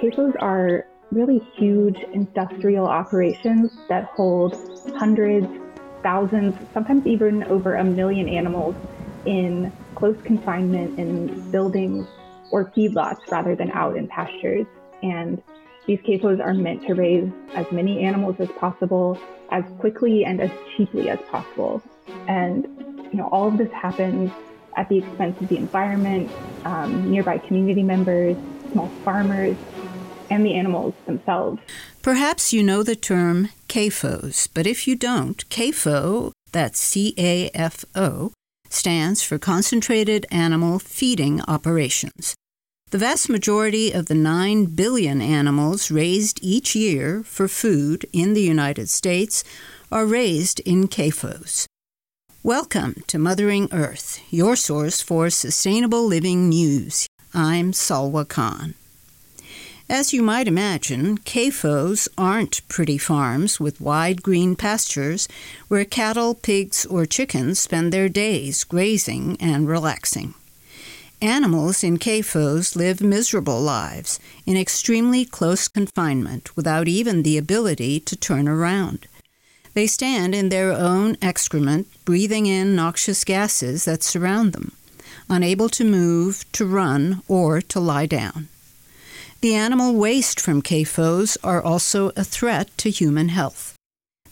CAFOs are really huge industrial operations that hold hundreds, thousands, sometimes even over a million animals in close confinement in buildings or feedlots rather than out in pastures. And these CAFOs are meant to raise as many animals as possible, as quickly and as cheaply as possible. And you know, all of this happens at the expense of the environment, um, nearby community members, small farmers, and the animals themselves. Perhaps you know the term CAFOs, but if you don't, CAFO, that's C A F O, stands for Concentrated Animal Feeding Operations. The vast majority of the 9 billion animals raised each year for food in the United States are raised in CAFOs. Welcome to Mothering Earth, your source for sustainable living news. I'm Salwa Khan. As you might imagine, CAFOs aren't pretty farms with wide green pastures where cattle, pigs, or chickens spend their days grazing and relaxing. Animals in CAFOs live miserable lives in extremely close confinement without even the ability to turn around. They stand in their own excrement, breathing in noxious gases that surround them, unable to move, to run, or to lie down. The animal waste from CAFOs are also a threat to human health.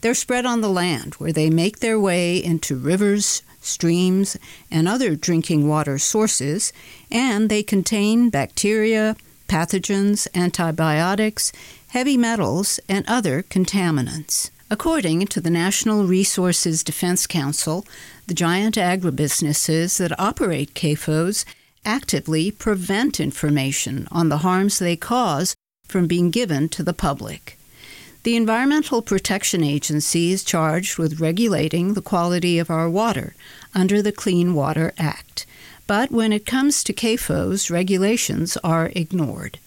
They're spread on the land where they make their way into rivers, streams, and other drinking water sources, and they contain bacteria, pathogens, antibiotics, heavy metals, and other contaminants. According to the Natural Resources Defense Council, the giant agribusinesses that operate CAFOs actively prevent information on the harms they cause from being given to the public. The Environmental Protection Agency is charged with regulating the quality of our water under the Clean Water Act. But when it comes to CAFOs, regulations are ignored.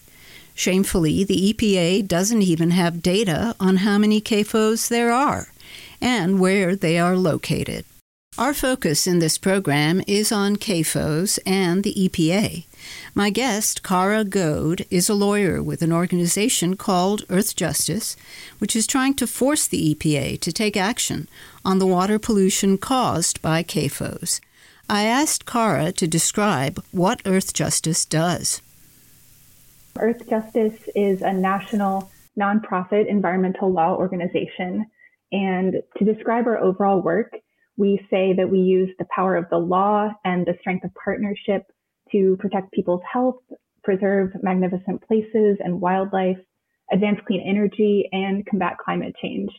Shamefully, the EPA doesn't even have data on how many CAFOs there are and where they are located. Our focus in this program is on CAFOs and the EPA. My guest, Kara Goad, is a lawyer with an organization called Earth Justice, which is trying to force the EPA to take action on the water pollution caused by CAFOs. I asked Kara to describe what Earth Justice does. Earthjustice is a national nonprofit environmental law organization. And to describe our overall work, we say that we use the power of the law and the strength of partnership to protect people's health, preserve magnificent places and wildlife, advance clean energy, and combat climate change.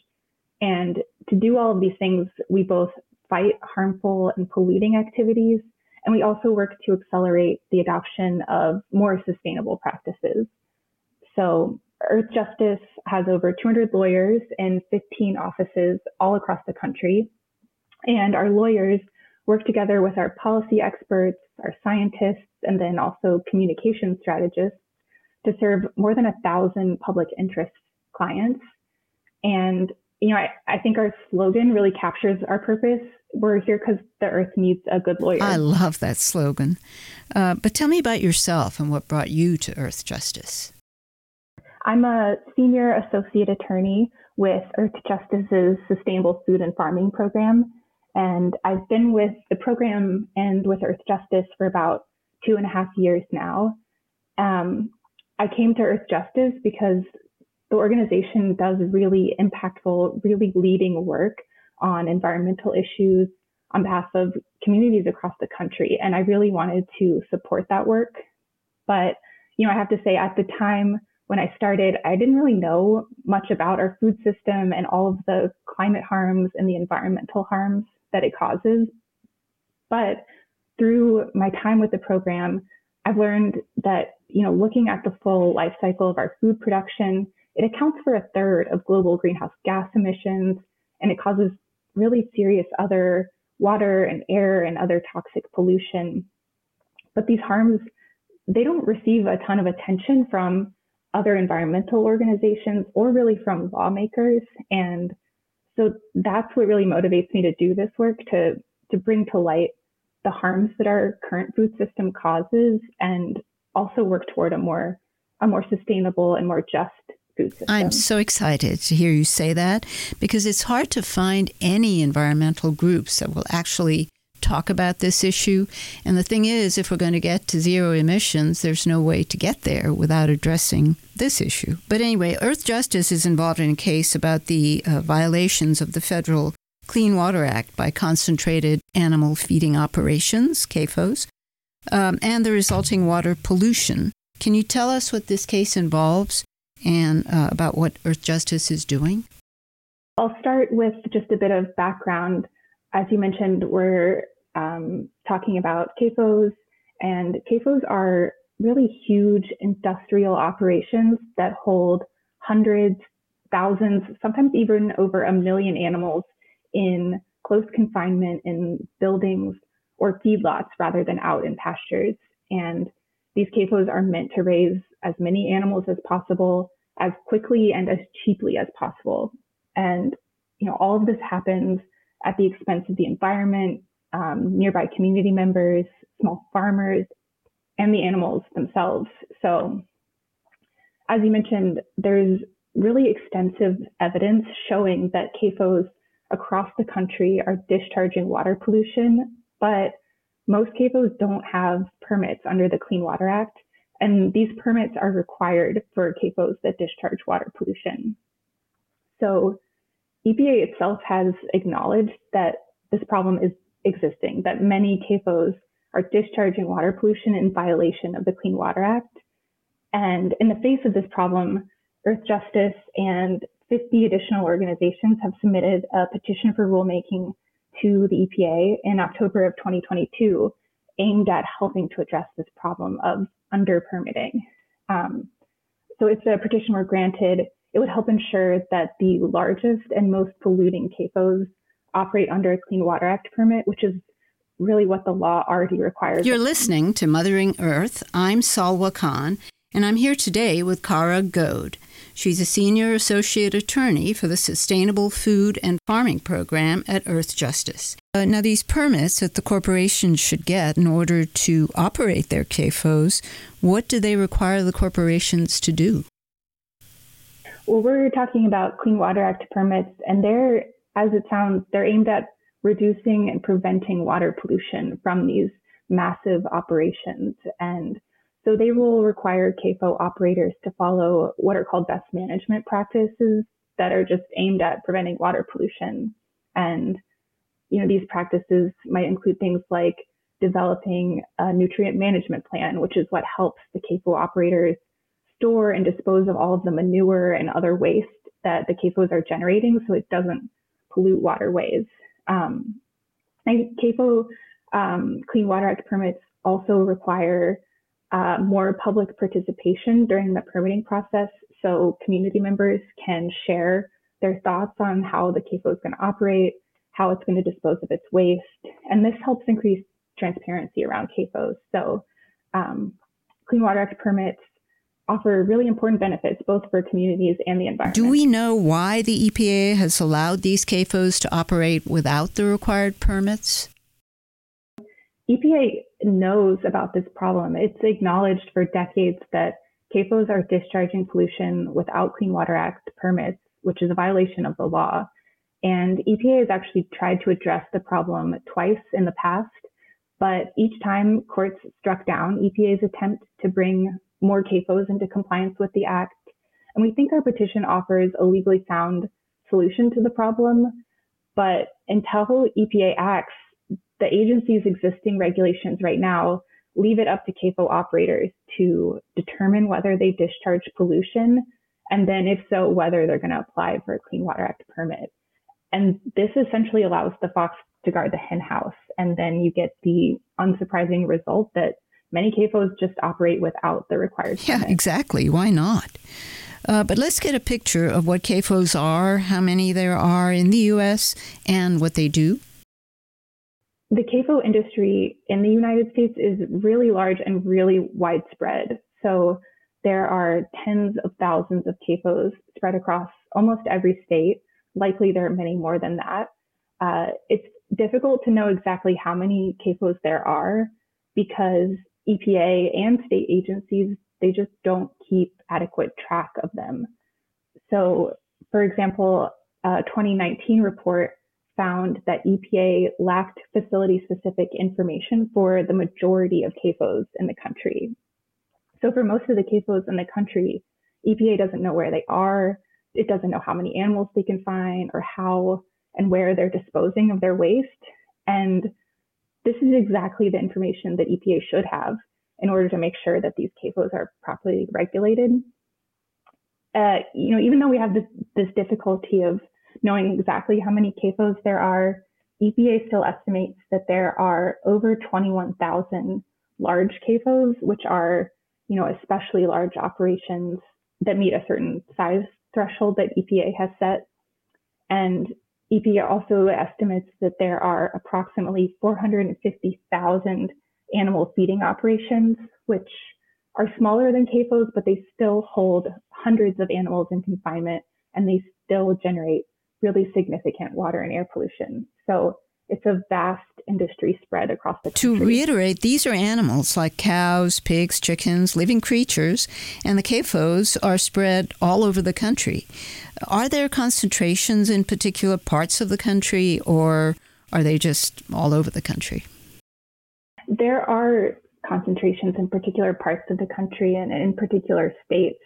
And to do all of these things, we both fight harmful and polluting activities, and we also work to accelerate the adoption of more sustainable practices. So Earthjustice has over 200 lawyers in 15 offices all across the country. And our lawyers work together with our policy experts, our scientists, and then also communication strategists to serve more than a thousand public interest clients. And, you know, I, I think our slogan really captures our purpose. We're here because the earth needs a good lawyer. I love that slogan. Uh, but tell me about yourself and what brought you to Earth Justice. I'm a senior associate attorney with Earth Justice's Sustainable Food and Farming program. And I've been with the program and with Earth Justice for about two and a half years now. Um, I came to Earth Justice because the organization does really impactful, really leading work on environmental issues on behalf of communities across the country. And I really wanted to support that work. But, you know, I have to say at the time when I started, I didn't really know much about our food system and all of the climate harms and the environmental harms that it causes. But through my time with the program, I've learned that, you know, looking at the full life cycle of our food production, it accounts for a third of global greenhouse gas emissions, and it causes really serious other water and air and other toxic pollution. But these harms, they don't receive a ton of attention from other environmental organizations or really from lawmakers. And so that's what really motivates me to do this work to to bring to light the harms that our current food system causes and also work toward a more a more sustainable and more just food system. I'm so excited to hear you say that because it's hard to find any environmental groups that will actually talk about this issue. And the thing is, if we're going to get to zero emissions, there's no way to get there without addressing this issue. But anyway, Earth Justice is involved in a case about the uh, violations of the federal Clean Water Act by concentrated animal feeding operations, CAFOs, um, and the resulting water pollution. Can you tell us what this case involves and uh, about what Earth Justice is doing? I'll start with just a bit of background. As you mentioned, we're um, talking about CAFOs, and CAFOs are really huge industrial operations that hold hundreds, thousands, sometimes even over a million animals in close confinement in buildings or feedlots rather than out in pastures. And these CAFOs are meant to raise as many animals as possible, as quickly and as cheaply as possible. And you know, all of this happens at the expense of the environment, um, nearby community members, small farmers, and the animals themselves. So, as you mentioned, there's really extensive evidence showing that CAFOs across the country are discharging water pollution, but most CAFOs don't have permits under the Clean Water Act, and these permits are required for CAFOs that discharge water pollution. So EPA itself has acknowledged that this problem is existing, that many CAFOs are discharging water pollution in violation of the Clean Water Act. And in the face of this problem, Earth Justice and 50 additional organizations have submitted a petition for rulemaking to the EPA in October of 2022 aimed at helping to address this problem of under permitting. Um, so if the petition were granted, it would help ensure that the largest and most polluting CAFOs operate under a Clean Water Act permit, which is really what the law already requires. You're listening to Mothering Earth. I'm Salwa Khan, and I'm here today with Kara Goad. She's a senior associate attorney for the Sustainable Food and Farming Program at Earth Justice. Uh, now, these permits that the corporations should get in order to operate their CAFOs, what do they require the corporations to do? Well, we're talking about Clean Water Act permits, and they're, as it sounds, they're aimed at reducing and preventing water pollution from these massive operations. And so they will require CAFO operators to follow what are called best management practices that are just aimed at preventing water pollution. And, you know, these practices might include things like developing a nutrient management plan, which is what helps the CAFO operators store and dispose of all of the manure and other waste that the CAFOs are generating so it doesn't pollute waterways. Um, and CAFO um, Clean Water Act permits also require uh, more public participation during the permitting process so community members can share their thoughts on how the CAFO is going to operate, how it's going to dispose of its waste, and this helps increase transparency around CAFOs. So um, Clean Water Act permits offer really important benefits both for communities and the environment. Do we know why the EPA has allowed these CAFOs to operate without the required permits? EPA knows about this problem. It's acknowledged for decades that CAFOs are discharging pollution without Clean Water Act permits, which is a violation of the law. And EPA has actually tried to address the problem twice in the past, but each time courts struck down EPA's attempt to bring more CAFOs into compliance with the Act. And we think our petition offers a legally sound solution to the problem. But until EPA acts, the agency's existing regulations right now leave it up to CAFO operators to determine whether they discharge pollution, and then if so, whether they're going to apply for a Clean Water Act permit. And this essentially allows the fox to guard the hen house, and then you get the unsurprising result that many CAFOs just operate without the required Yeah, permit. exactly. Why not? Uh, but let's get a picture of what CAFOs are, how many there are in the U.S., and what they do the CAFO industry in the United States is really large and really widespread. So there are tens of thousands of CAFOs spread across almost every state. Likely there are many more than that. uh, it's difficult to know exactly how many CAFOs there are because EPA and state agencies, they just don't keep adequate track of them. So, for example, a 2019 report found that EPA lacked facility specific information for the majority of CAFOs in the country. So for most of the CAFOs in the country, EPA doesn't know where they are. It doesn't know how many animals they can find or how and where they're disposing of their waste. And this is exactly the information that EPA should have in order to make sure that these CAFOs are properly regulated. Uh, you know, even though we have this, this difficulty of knowing exactly how many CAFOs there are, EPA still estimates that there are over 21,000 large CAFOs, which are, you know, especially large operations that meet a certain size threshold that EPA has set. And EPA also estimates that there are approximately 450,000 animal feeding operations, which are smaller than CAFOs, but they still hold hundreds of animals in confinement and they still generate really significant water and air pollution. So it's a vast industry spread across the country. To reiterate, these are animals like cows, pigs, chickens, living creatures, and the CAFOs are spread all over the country. Are there concentrations in particular parts of the country, or are they just all over the country? There are concentrations in particular parts of the country and in particular states.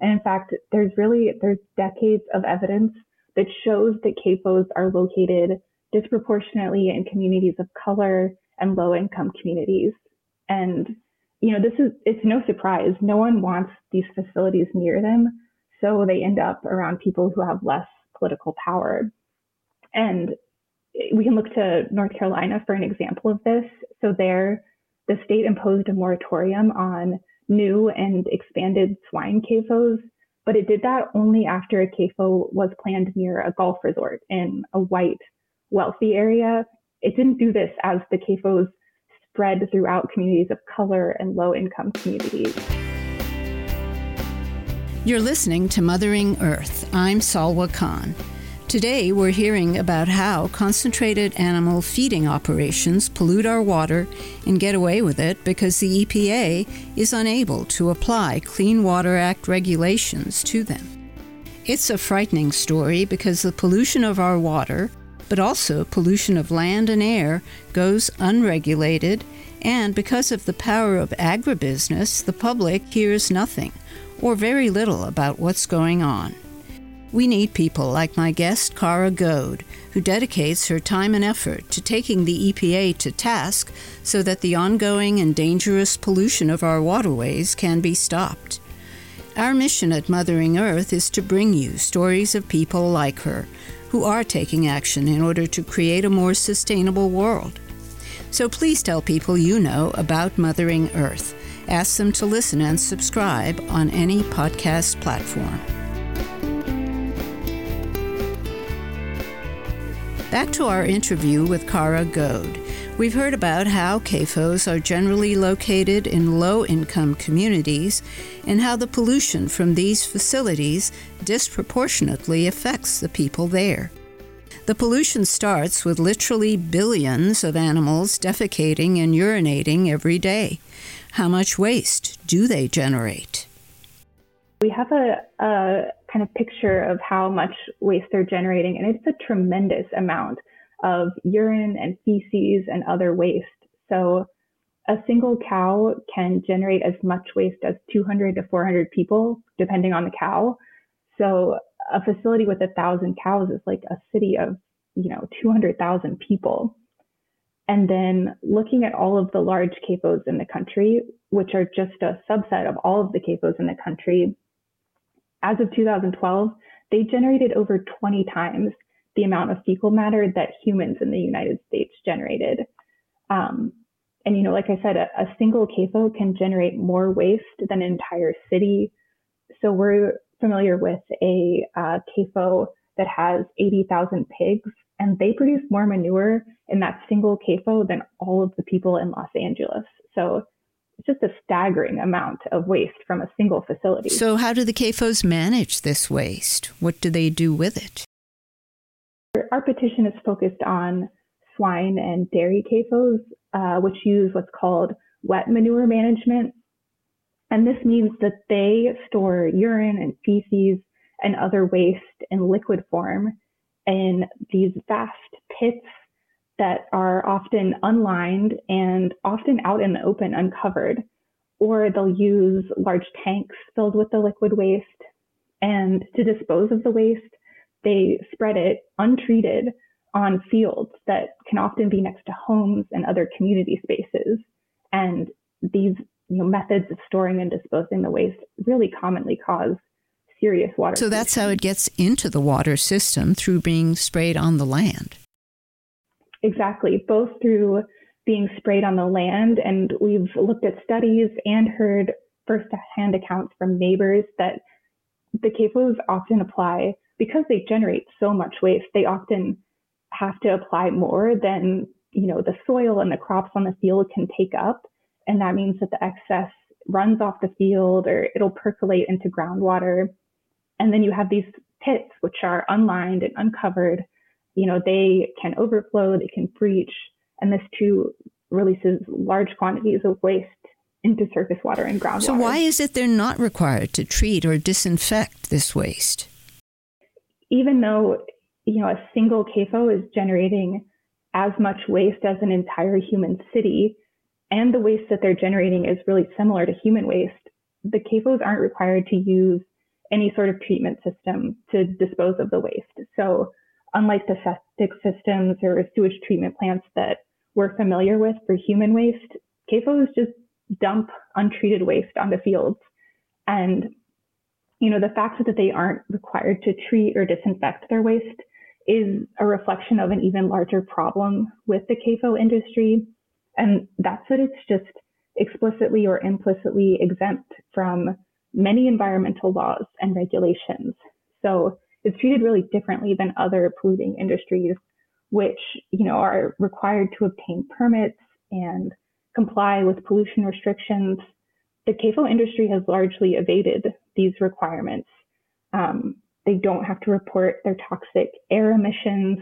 And in fact, there's really there's decades of evidence that shows that CAFOs are located disproportionately in communities of color and low income communities. And, you know, this is, it's no surprise. No one wants these facilities near them. So they end up around people who have less political power. And we can look to North Carolina for an example of this. So there, the state imposed a moratorium on new and expanded swine CAFOs but it did that only after a CAFO was planned near a golf resort in a white, wealthy area. It didn't do this as the CAFOs spread throughout communities of color and low income communities. You're listening to Mothering Earth. I'm Salwa Khan. Today, we're hearing about how concentrated animal feeding operations pollute our water and get away with it because the EPA is unable to apply Clean Water Act regulations to them. It's a frightening story because the pollution of our water, but also pollution of land and air, goes unregulated, and because of the power of agribusiness, the public hears nothing or very little about what's going on. We need people like my guest, Kara Goad, who dedicates her time and effort to taking the EPA to task so that the ongoing and dangerous pollution of our waterways can be stopped. Our mission at Mothering Earth is to bring you stories of people like her who are taking action in order to create a more sustainable world. So please tell people you know about Mothering Earth. Ask them to listen and subscribe on any podcast platform. Back to our interview with Kara Goad. We've heard about how CAFOs are generally located in low income communities and how the pollution from these facilities disproportionately affects the people there. The pollution starts with literally billions of animals defecating and urinating every day. How much waste do they generate? We have a, a kind of picture of how much waste they're generating, and it's a tremendous amount of urine and feces and other waste. So a single cow can generate as much waste as 200 to 400 people, depending on the cow. So a facility with a thousand cows is like a city of, you know, 200,000 people. And then looking at all of the large CAFOs in the country, which are just a subset of all of the CAFOs in the country, as of 2012, they generated over 20 times the amount of fecal matter that humans in the United States generated. Um, and, you know, like I said, a, a single CAFO can generate more waste than an entire city. So we're familiar with a uh, CAFO that has 80,000 pigs, and they produce more manure in that single CAFO than all of the people in Los Angeles. So just a staggering amount of waste from a single facility. So, how do the CAFOs manage this waste? What do they do with it? our petition is focused on swine and dairy CAFOs, uh, which use what's called wet manure management. And this means that they store urine and feces and other waste in liquid form in these vast pits that are often unlined and often out in the open, uncovered. Or they'll use large tanks filled with the liquid waste. And to dispose of the waste, they spread it untreated on fields that can often be next to homes and other community spaces. And these you know, methods of storing and disposing the waste really commonly cause serious water. So that's how it gets into the water system through being sprayed on the land. Exactly, both through being sprayed on the land, and we've looked at studies and heard first-hand accounts from neighbors that the CAFOs often apply because they generate so much waste. They often have to apply more than you know the soil and the crops on the field can take up, and that means that the excess runs off the field or it'll percolate into groundwater and then you have these pits, which are unlined and uncovered. You know, they can overflow, they can breach, and this too releases large quantities of waste into surface water and groundwater. So, why is it they're not required to treat or disinfect this waste? Even though, you know, a single CAFO is generating as much waste as an entire human city, and the waste that they're generating is really similar to human waste, the CAFOs aren't required to use any sort of treatment system to dispose of the waste. So unlike the septic systems or sewage treatment plants that we're familiar with for human waste, CAFOs just dump untreated waste on the fields. And, you know, the fact that they aren't required to treat or disinfect their waste is a reflection of an even larger problem with the CAFO industry. And that's that it's just explicitly or implicitly exempt from many environmental laws and regulations. So it's treated really differently than other polluting industries, which, you know, are required to obtain permits and comply with pollution restrictions. The CAFO industry has largely evaded these requirements. Um, they don't have to report their toxic air emissions.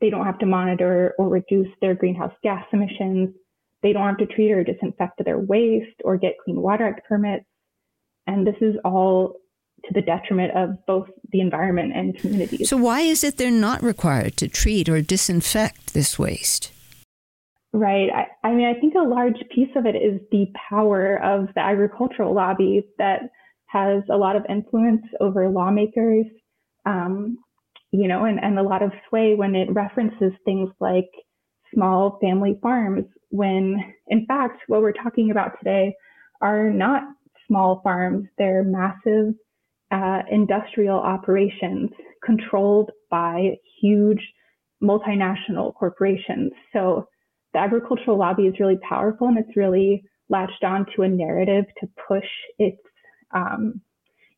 They don't have to monitor or reduce their greenhouse gas emissions. They don't have to treat or disinfect their waste or get Clean Water Act permits. And this is all to the detriment of both the environment and communities. So, why is it they're not required to treat or disinfect this waste? Right. I, I, mean, I think a large piece of it is the power of the agricultural lobby that has a lot of influence over lawmakers, um, you know, and, and a lot of sway when it references things like small family farms, when in fact, what we're talking about today are not small farms. They're massive uh, industrial operations controlled by huge multinational corporations. So the agricultural lobby is really powerful and it's really latched on to a narrative to push its um,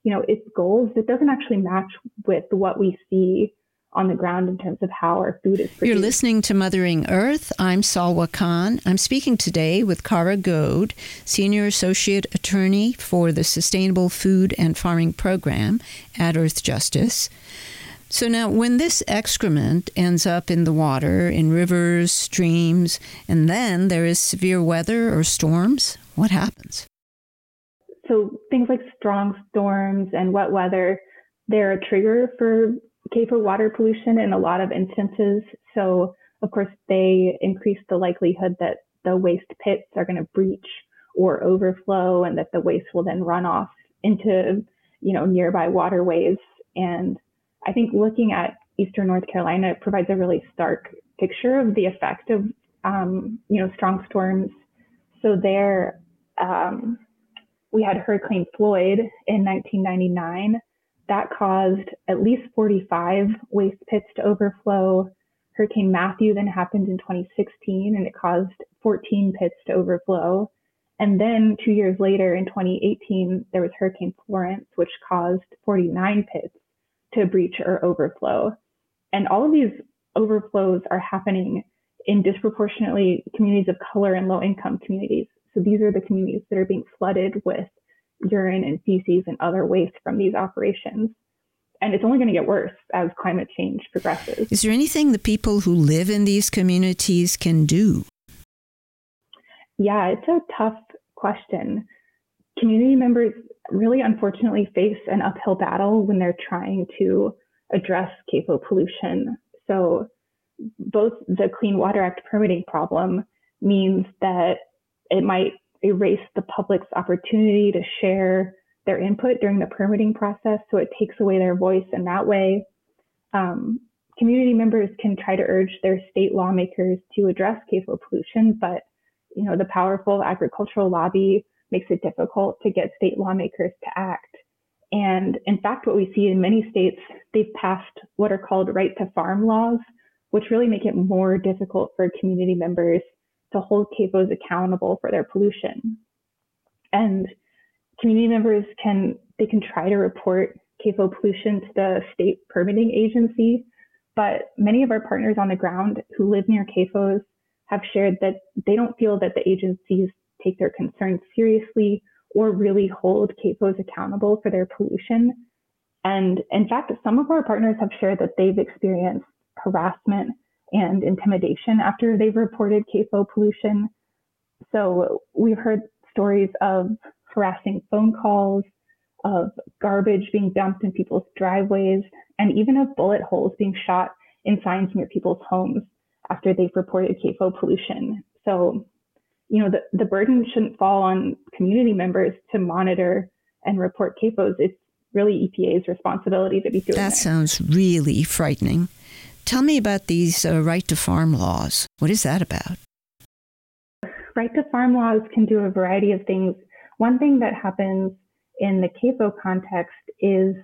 you know its goals that doesn't actually match with what we see on the ground in terms of how our food is produced. You're listening to Mothering Earth. I'm Salwa Khan. I'm speaking today with Kara Goad, Senior Associate Attorney for the Sustainable Food and Farming Program at Earth Justice. So now, when this excrement ends up in the water, in rivers, streams, and then there is severe weather or storms, what happens? So things like strong storms and wet weather, they're a trigger for CAFO water pollution in a lot of instances. So, of course, they increase the likelihood that the waste pits are going to breach or overflow and that the waste will then run off into, you know, nearby waterways. And I think looking at Eastern North Carolina provides a really stark picture of the effect of, um, you know, strong storms. So there, um, we had Hurricane Floyd in 1999 that caused at least 45 waste pits to overflow. Hurricane Matthew then happened in 2016 and it caused 14 pits to overflow. And then two years later in 2018, there was Hurricane Florence, which caused 49 pits to breach or overflow. And all of these overflows are happening in disproportionately communities of color and low income communities. So these are the communities that are being flooded with urine and feces and other waste from these operations. and it's only going to get worse as climate change progresses. Is there anything the people who live in these communities can do? Yeah, it's a tough question. Community members really unfortunately face an uphill battle when they're trying to address CAFO pollution. So, both the Clean Water Act permitting problem means that it might erase the public's opportunity to share their input during the permitting process. So it takes away their voice in that way. Um, community members can try to urge their state lawmakers to address CAFO pollution, but you know the powerful agricultural lobby makes it difficult to get state lawmakers to act. And in fact, what we see in many states, they've passed what are called right to farm laws, which really make it more difficult for community members to hold CAFOs accountable for their pollution. And community members can they can try to report CAFO pollution to the state permitting agency, but many of our partners on the ground who live near CAFOs have shared that they don't feel that the agencies take their concerns seriously or really hold CAFOs accountable for their pollution. And in fact, some of our partners have shared that they've experienced harassment and intimidation after they've reported CAFO pollution. So we've heard stories of harassing phone calls, of garbage being dumped in people's driveways, and even of bullet holes being shot in signs near people's homes after they've reported CAFO pollution. So, you know, the, the burden shouldn't fall on community members to monitor and report CAFOs. It's really EPA's responsibility to be doing that. That sounds really frightening. Tell me about these uh, right to farm laws. What is that about? Right to farm laws can do a variety of things. One thing that happens in the CAFO context is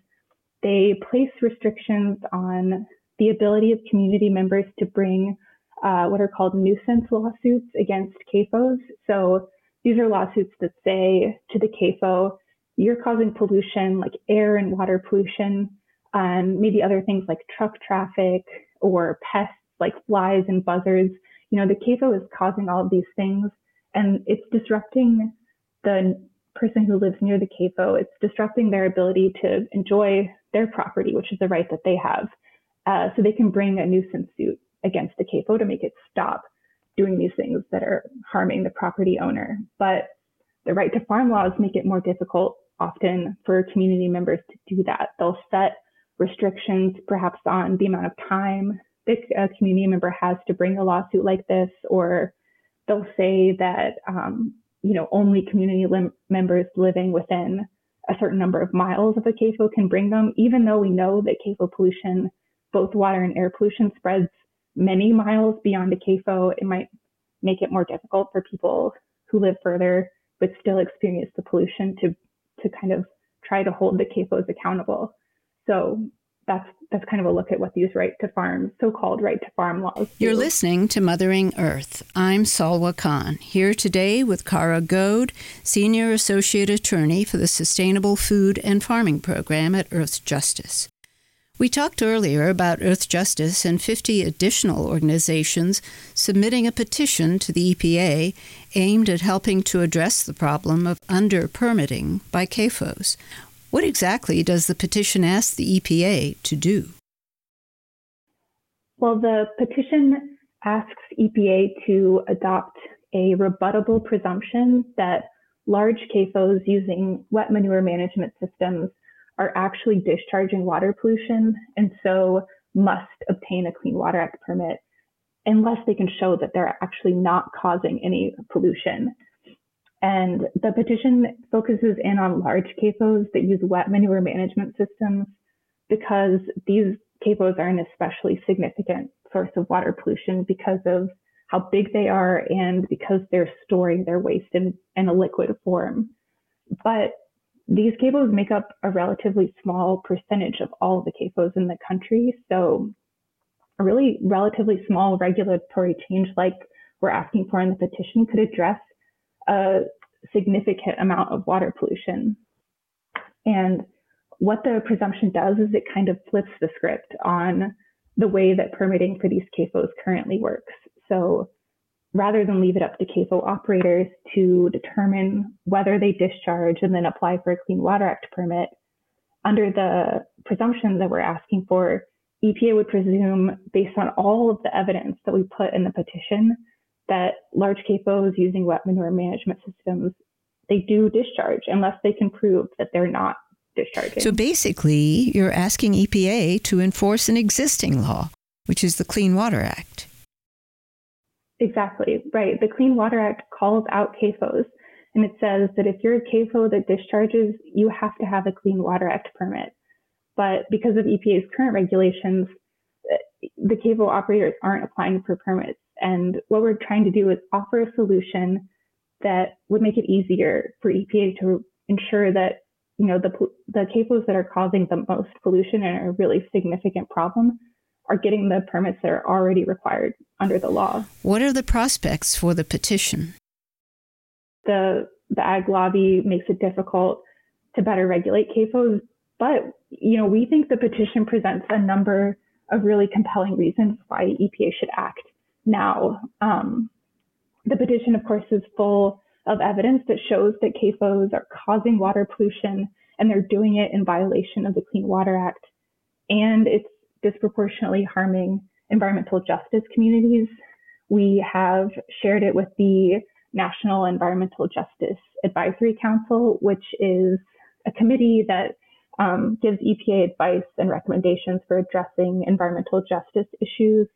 they place restrictions on the ability of community members to bring uh, what are called nuisance lawsuits against CAFOs. So these are lawsuits that say to the CAFO, you're causing pollution like air and water pollution, and maybe other things like truck traffic or pests like flies and buzzards. You know, the CAFO is causing all of these things and it's disrupting the person who lives near the CAFO. It's disrupting their ability to enjoy their property, which is a right that they have. Uh, so they can bring a nuisance suit against the CAFO to make it stop doing these things that are harming the property owner. But the right to farm laws make it more difficult often for community members to do that. They'll set restrictions perhaps on the amount of time that a community member has to bring a lawsuit like this, or they'll say that um, you know only community lim- members living within a certain number of miles of a CAFO can bring them, even though we know that CAFO pollution, both water and air pollution, spreads many miles beyond a CAFO. It might make it more difficult for people who live further but still experience the pollution to to kind of try to hold the CAFOs accountable. So that's that's kind of a look at what these right to farm, so-called right to farm laws. Do. You're listening to Mothering Earth. I'm Salwa Khan, here today with Kara Goad, Senior Associate Attorney for the Sustainable Food and Farming Program at Earth Justice. We talked earlier about Earth Justice and 50 additional organizations submitting a petition to the EPA aimed at helping to address the problem of under permitting by CAFOs. What exactly does the petition ask the EPA to do? Well, the petition asks EPA to adopt a rebuttable presumption that large CAFOs using wet manure management systems are actually discharging water pollution and so must obtain a Clean Water Act permit unless they can show that they're actually not causing any pollution. And the petition focuses in on large CAFOs that use wet manure management systems because these CAFOs are an especially significant source of water pollution because of how big they are and because they're storing their waste in, in a liquid form. But these CAFOs make up a relatively small percentage of all the CAFOs in the country. So a really relatively small regulatory change like we're asking for in the petition could address a significant amount of water pollution. And what the presumption does is it kind of flips the script on the way that permitting for these CAFOs currently works. So rather than leave it up to CAFO operators to determine whether they discharge and then apply for a Clean Water Act permit, under the presumption that we're asking for, EPA would presume, based on all of the evidence that we put in the petition, that large CAFOs using wet manure management systems, they do discharge unless they can prove that they're not discharging. So basically, you're asking EPA to enforce an existing law, which is the Clean Water Act. Exactly, right. The Clean Water Act calls out CAFOs, and it says that if you're a CAFO that discharges, you have to have a Clean Water Act permit. But because of EPA's current regulations, the CAFO operators aren't applying for permits. And what we're trying to do is offer a solution that would make it easier for EPA to ensure that you know the the CAFOs that are causing the most pollution and are a really significant problem are getting the permits that are already required under the law. What are the prospects for the petition? The the ag lobby makes it difficult to better regulate CAFOs, but you know we think the petition presents a number of really compelling reasons why EPA should act now. Um, the petition, of course, is full of evidence that shows that CAFOs are causing water pollution and they're doing it in violation of the Clean Water Act. And it's disproportionately harming environmental justice communities. We have shared it with the National Environmental Justice Advisory Council, which is a committee that um, gives EPA advice and recommendations for addressing environmental justice issues.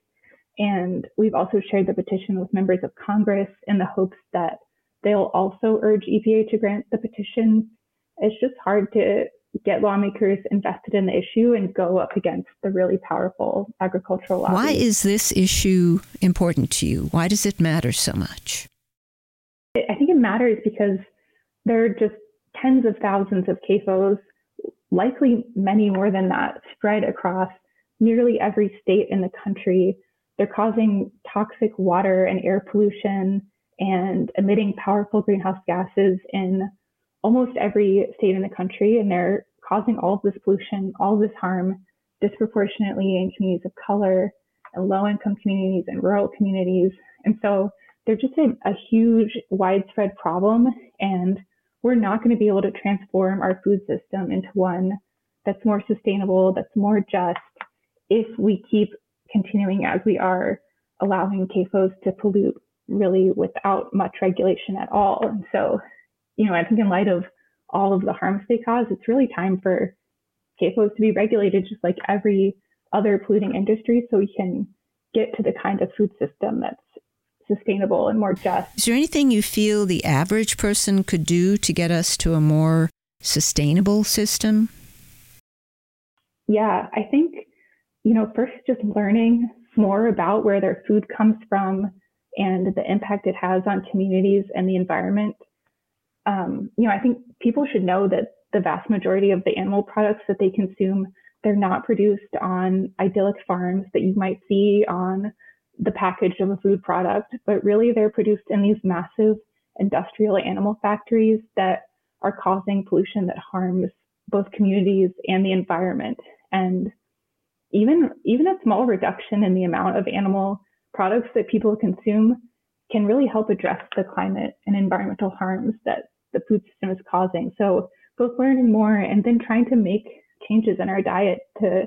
And we've also shared the petition with members of Congress in the hopes that they'll also urge EPA to grant the petition. It's just hard to get lawmakers invested in the issue and go up against the really powerful agricultural lobby. Why is this issue important to you? Why does it matter so much? I think it matters because there are just tens of thousands of CAFOs, likely many more than that, spread across nearly every state in the country. They're causing toxic water and air pollution and emitting powerful greenhouse gases in almost every state in the country, and they're causing all of this pollution, all this harm disproportionately in communities of color and low income communities and rural communities. And so they're just a, a huge, widespread problem. And we're not going to be able to transform our food system into one that's more sustainable, that's more just, if we keep continuing as we are, allowing CAFOs to pollute really without much regulation at all. And so you know, I think in light of all of the harms they cause, it's really time for CAFOs to be regulated just like every other polluting industry so we can get to the kind of food system that's sustainable and more just. Is there anything you feel the average person could do to get us to a more sustainable system? Yeah, I think, you know, first just learning more about where their food comes from and the impact it has on communities and the environment um, you know, I think people should know that the vast majority of the animal products that they consume, they're not produced on idyllic farms that you might see on the package of a food product, but really they're produced in these massive industrial animal factories that are causing pollution that harms both communities and the environment. And even even a small reduction in the amount of animal products that people consume can really help address the climate and environmental harms that the food system is causing. So both learning more and then trying to make changes in our diet to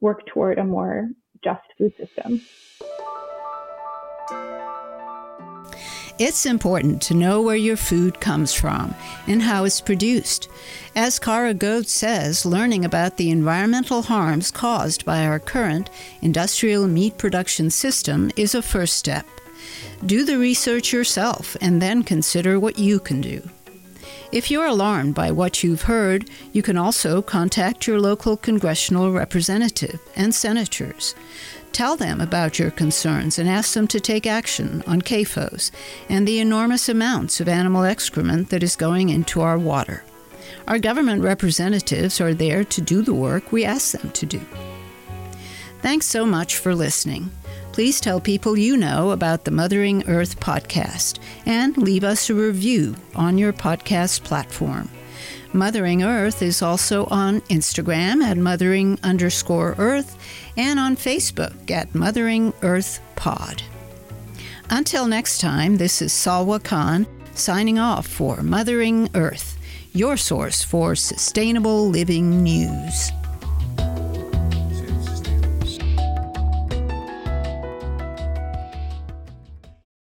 work toward a more just food system. It's important to know where your food comes from and how it's produced. As Kara Goetz says, learning about the environmental harms caused by our current industrial meat production system is a first step. Do the research yourself and then consider what you can do. If you're alarmed by what you've heard, you can also contact your local congressional representative and senators. Tell them about your concerns and ask them to take action on CAFOs and the enormous amounts of animal excrement that is going into our water. Our government representatives are there to do the work we ask them to do. Thanks so much for listening. Please tell people you know about the Mothering Earth podcast and leave us a review on your podcast platform. Mothering Earth is also on Instagram at mothering underscore earth and on Facebook at Mothering Earth Pod. Until next time, this is Salwa Khan signing off for Mothering Earth your source for sustainable living news.